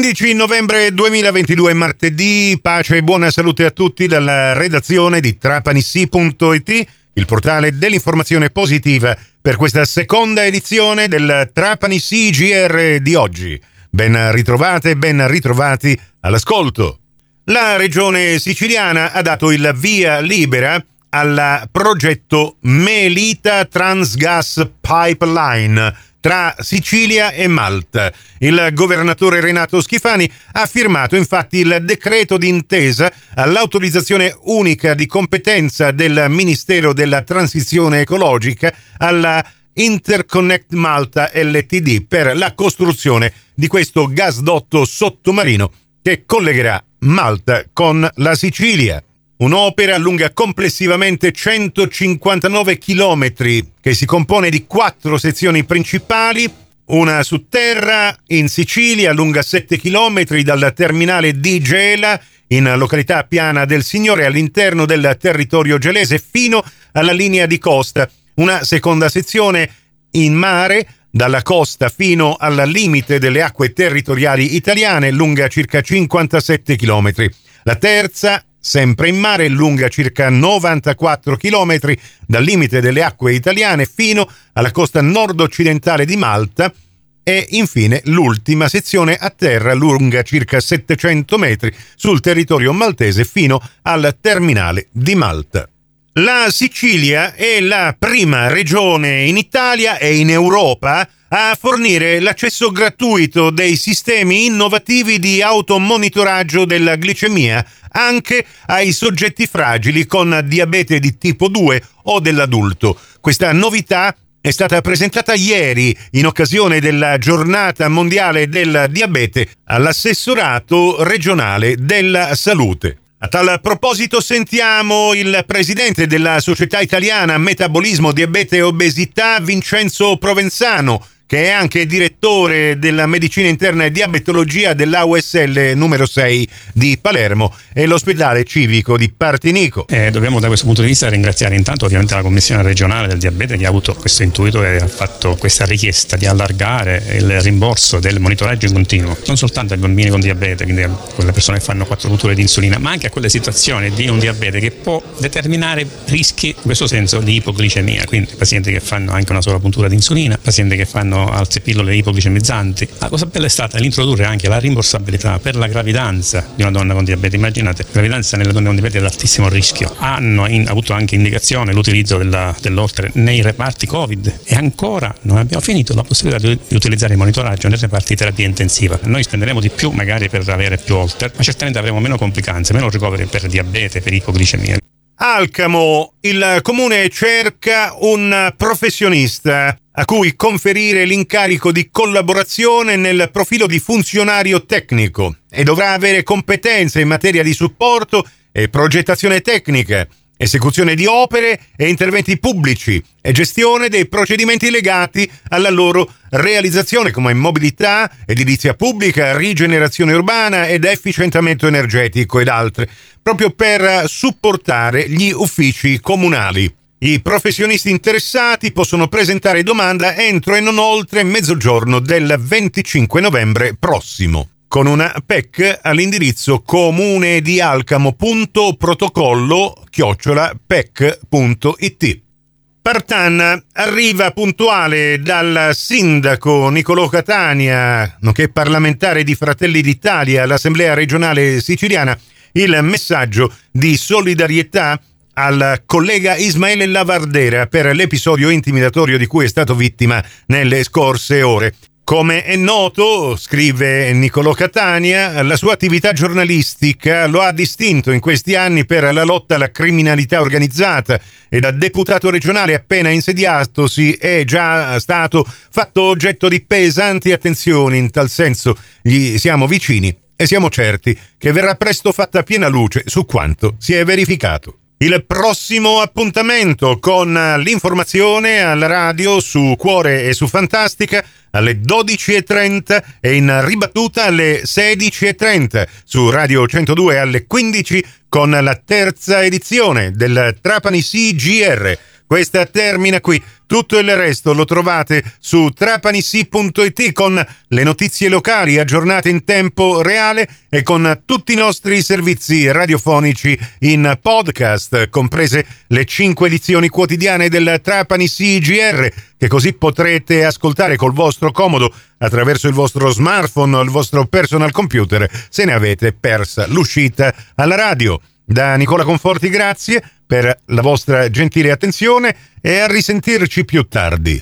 15 novembre 2022, martedì, pace e buona salute a tutti dalla redazione di trapanissi.it, il portale dell'informazione positiva per questa seconda edizione del Trapani CGR di oggi. Ben ritrovate e ben ritrovati all'ascolto. La regione siciliana ha dato il via libera al progetto Melita Transgas Pipeline tra Sicilia e Malta. Il governatore Renato Schifani ha firmato infatti il decreto d'intesa all'autorizzazione unica di competenza del Ministero della Transizione Ecologica alla Interconnect Malta LTD per la costruzione di questo gasdotto sottomarino che collegherà Malta con la Sicilia. Un'opera lunga complessivamente 159 km che si compone di quattro sezioni principali, una su terra in Sicilia lunga 7 km dal terminale di Gela in località Piana del Signore all'interno del territorio gelese fino alla linea di costa, una seconda sezione in mare dalla costa fino al limite delle acque territoriali italiane lunga circa 57 km. La terza sempre in mare, lunga circa 94 km dal limite delle acque italiane fino alla costa nord-occidentale di Malta e infine l'ultima sezione a terra lunga circa 700 metri sul territorio maltese fino al terminale di Malta. La Sicilia è la prima regione in Italia e in Europa a fornire l'accesso gratuito dei sistemi innovativi di automonitoraggio della glicemia anche ai soggetti fragili con diabete di tipo 2 o dell'adulto. Questa novità è stata presentata ieri in occasione della giornata mondiale del diabete all'assessorato regionale della salute. A tal proposito sentiamo il presidente della Società Italiana Metabolismo, Diabete e Obesità, Vincenzo Provenzano, che è anche direttore della medicina interna e diabetologia dell'AUSL numero 6 di Palermo e l'ospedale civico di Partinico. Eh, dobbiamo da questo punto di vista ringraziare intanto ovviamente la Commissione regionale del diabete che ha avuto questo intuito e ha fatto questa richiesta di allargare il rimborso del monitoraggio in continuo, non soltanto ai bambini con diabete, quindi a quelle persone che fanno quattro punture di insulina, ma anche a quelle situazioni di un diabete che può determinare rischi in questo senso di ipoglicemia, quindi pazienti che fanno anche una sola puntura di insulina, pazienti che fanno altre pillole ipoglicemizzanti. La cosa bella è stata l'introdurre anche la rimborsabilità per la gravidanza di una donna con diabete. Immaginate, gravidanza nelle donne con diabete è ad altissimo rischio. Hanno in, avuto anche indicazione l'utilizzo della, dell'oltre nei reparti Covid e ancora non abbiamo finito la possibilità di, di utilizzare il monitoraggio nei reparti di terapia intensiva. Noi spenderemo di più magari per avere più Holter, ma certamente avremo meno complicanze, meno ricoveri per diabete, per ipoglicemia. Alcamo, il comune cerca un professionista a cui conferire l'incarico di collaborazione nel profilo di funzionario tecnico e dovrà avere competenze in materia di supporto e progettazione tecnica, esecuzione di opere e interventi pubblici e gestione dei procedimenti legati alla loro realizzazione come mobilità, edilizia pubblica, rigenerazione urbana ed efficientamento energetico ed altre, proprio per supportare gli uffici comunali. I professionisti interessati possono presentare domanda entro e non oltre mezzogiorno del 25 novembre prossimo con una PEC all'indirizzo comune di alcamo.protocollo pec.it. Partan arriva puntuale dal sindaco Niccolò Catania, nonché parlamentare di Fratelli d'Italia all'Assemblea regionale siciliana, il messaggio di solidarietà al collega Ismaele Lavardera per l'episodio intimidatorio di cui è stato vittima nelle scorse ore. Come è noto, scrive Niccolò Catania, la sua attività giornalistica lo ha distinto in questi anni per la lotta alla criminalità organizzata e da deputato regionale appena insediatosi è già stato fatto oggetto di pesanti attenzioni, in tal senso gli siamo vicini e siamo certi che verrà presto fatta piena luce su quanto si è verificato. Il prossimo appuntamento con l'informazione alla radio su Cuore e su Fantastica alle 12.30 e in ribattuta alle 16.30 su Radio 102 alle 15 con la terza edizione del Trapani CGR. Questa termina qui. Tutto il resto lo trovate su trapanissi.it con le notizie locali aggiornate in tempo reale e con tutti i nostri servizi radiofonici in podcast, comprese le cinque edizioni quotidiane del Trapani CGR, che così potrete ascoltare col vostro comodo attraverso il vostro smartphone o il vostro personal computer se ne avete persa l'uscita alla radio. Da Nicola Conforti grazie per la vostra gentile attenzione e a risentirci più tardi.